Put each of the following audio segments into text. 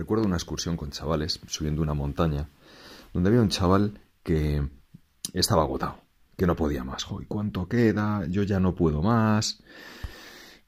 recuerdo una excursión con chavales subiendo una montaña donde había un chaval que estaba agotado, que no podía más. ¿Y cuánto queda? Yo ya no puedo más.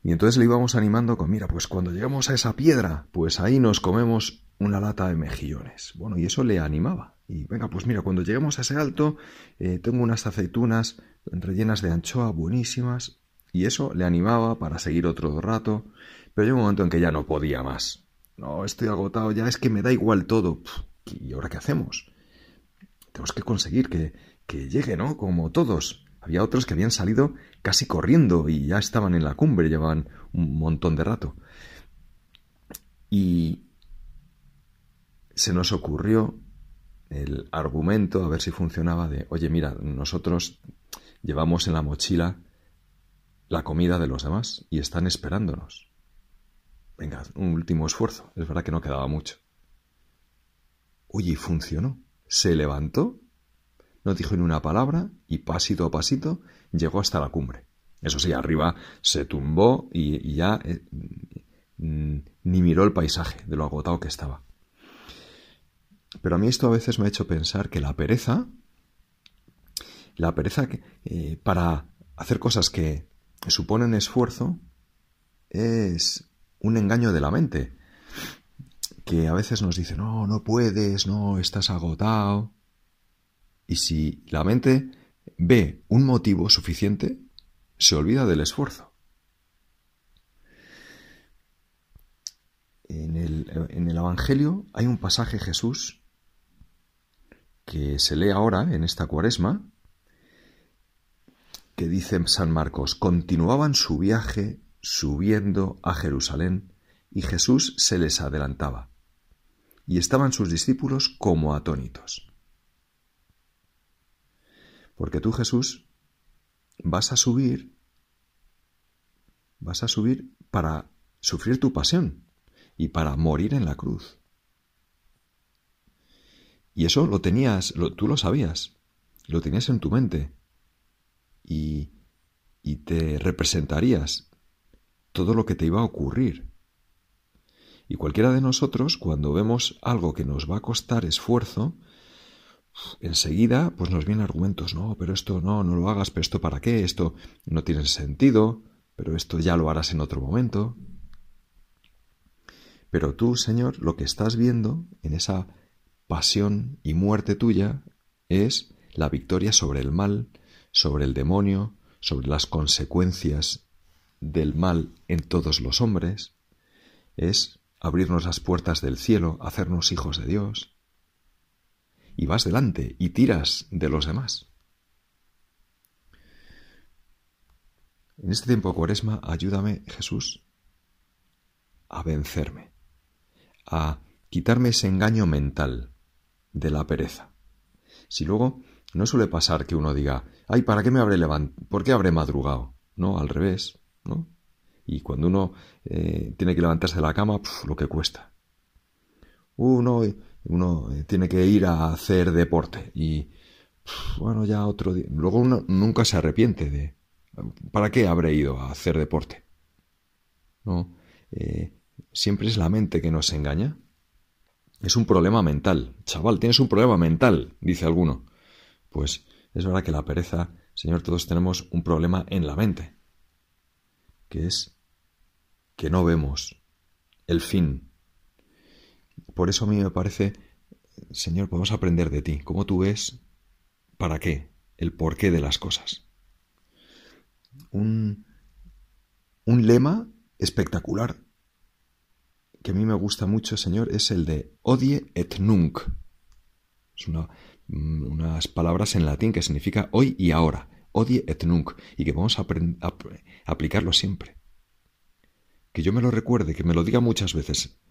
Y entonces le íbamos animando con, mira, pues cuando llegamos a esa piedra, pues ahí nos comemos una lata de mejillones. Bueno, y eso le animaba. Y venga, pues mira, cuando lleguemos a ese alto, eh, tengo unas aceitunas rellenas de anchoa buenísimas. Y eso le animaba para seguir otro rato. Pero llegó un momento en que ya no podía más. No, estoy agotado, ya es que me da igual todo. ¿Y ahora qué hacemos? Tenemos que conseguir que, que llegue, ¿no? Como todos. Había otros que habían salido casi corriendo y ya estaban en la cumbre, llevaban un montón de rato. Y se nos ocurrió el argumento, a ver si funcionaba, de, oye, mira, nosotros llevamos en la mochila la comida de los demás y están esperándonos. Venga, un último esfuerzo. Es verdad que no quedaba mucho. Oye, funcionó. Se levantó no dijo ni una palabra y pasito a pasito llegó hasta la cumbre. Eso sí, arriba se tumbó y, ya eh, ni miró el paisaje de lo agotado que estaba. Pero a mí esto a veces me ha hecho pensar que la pereza, la pereza eh, para hacer cosas que suponen esfuerzo, es un engaño de la mente, que a veces nos dice, no, no puedes, no, estás agotado. Y si la mente ve un motivo suficiente, se olvida del esfuerzo. En el, en el, Evangelio hay un pasaje Jesús que se lee ahora en esta cuaresma, que dice San Marcos, continuaban su viaje subiendo a Jerusalén y Jesús se les adelantaba, y estaban sus discípulos como atónitos. Porque tú, Jesús, vas a subir, vas a subir para sufrir tu pasión y para morir en la cruz. Y eso lo tenías, tú lo sabías, lo tenías en tu mente y, y te representarías todo lo que te iba a ocurrir. Y cualquiera de nosotros, cuando vemos algo que nos va a costar esfuerzo, enseguida pues nos vienen argumentos, no, pero esto no, no lo hagas, pero esto para qué, esto no tiene sentido, pero esto ya lo harás en otro momento. Pero tú, Señor, lo que estás viendo en esa pasión y muerte tuya es la victoria sobre el mal, sobre el demonio, sobre las consecuencias del mal en todos los hombres, es abrirnos las puertas del cielo, hacernos hijos de Dios, y vas delante y tiras de los demás. En este tiempo cuaresma, ayúdame, Jesús, a vencerme, a quitarme ese engaño mental de la pereza. Si luego no suele pasar que uno diga, ay, ¿para qué me habré levantado? ¿Por qué habré madrugado? No, al revés, Y cuando uno eh, tiene que levantarse de la cama, lo que cuesta. Uno uno eh, tiene que ir a hacer deporte y bueno, ya otro día. Luego uno nunca se arrepiente de ¿para qué habré ido a hacer deporte? No, eh, siempre es la mente que nos engaña. Es un problema mental. Chaval, tienes un problema mental, dice alguno. Pues es verdad que la pereza, Señor, todos tenemos un problema en la mente, que es que no vemos el fin por eso a mí me parece, Señor, podemos aprender de ti, cómo tú ves, para qué, el porqué de las cosas. Un, un lema espectacular que a mí me gusta mucho, Señor, es el de odie et nunc. Es unas palabras en latín que significa hoy y ahora. Odie et nunc. Y que vamos a, a aplicarlo siempre. Que yo me lo recuerde, que me lo diga muchas veces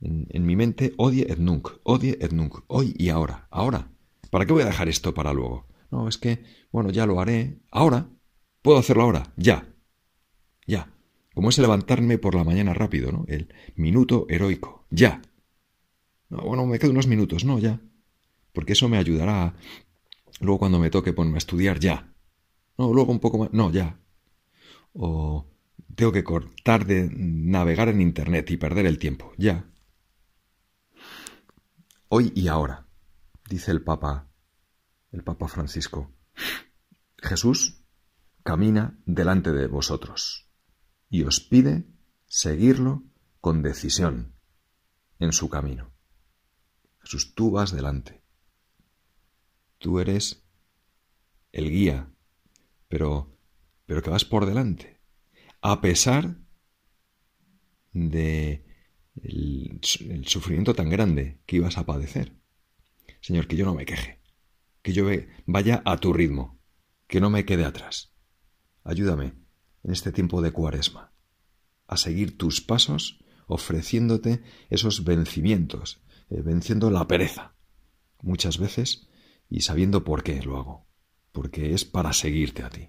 en, mi mente, odie et nunc, odie et nunc, hoy y ahora, ahora. ¿Para qué voy a dejar esto para luego? No, es que, bueno, ya lo haré, ahora. Puedo hacerlo ahora, ya, ya. Como es levantarme por la mañana rápido, ¿no? El minuto heroico, ya. No, bueno, me quedo unos minutos, no, ya. Porque eso me ayudará luego cuando me toque ponerme a estudiar, ya. No, luego un poco más, no, ya. O tengo que cortar de navegar en Internet y perder el tiempo, ya. hoy y ahora, dice el Papa, el Papa Francisco. Jesús camina delante de vosotros y os pide seguirlo con decisión en su camino. Jesús, tú vas delante. Tú eres el guía, pero, pero que vas por delante, a pesar de el, sufrimiento tan grande que ibas a padecer. Señor, que yo no me queje, que yo vaya a tu ritmo, que no me quede atrás. Ayúdame en este tiempo de cuaresma a seguir tus pasos ofreciéndote esos vencimientos, eh, venciendo la pereza, muchas veces y sabiendo por qué lo hago, porque es para seguirte a ti.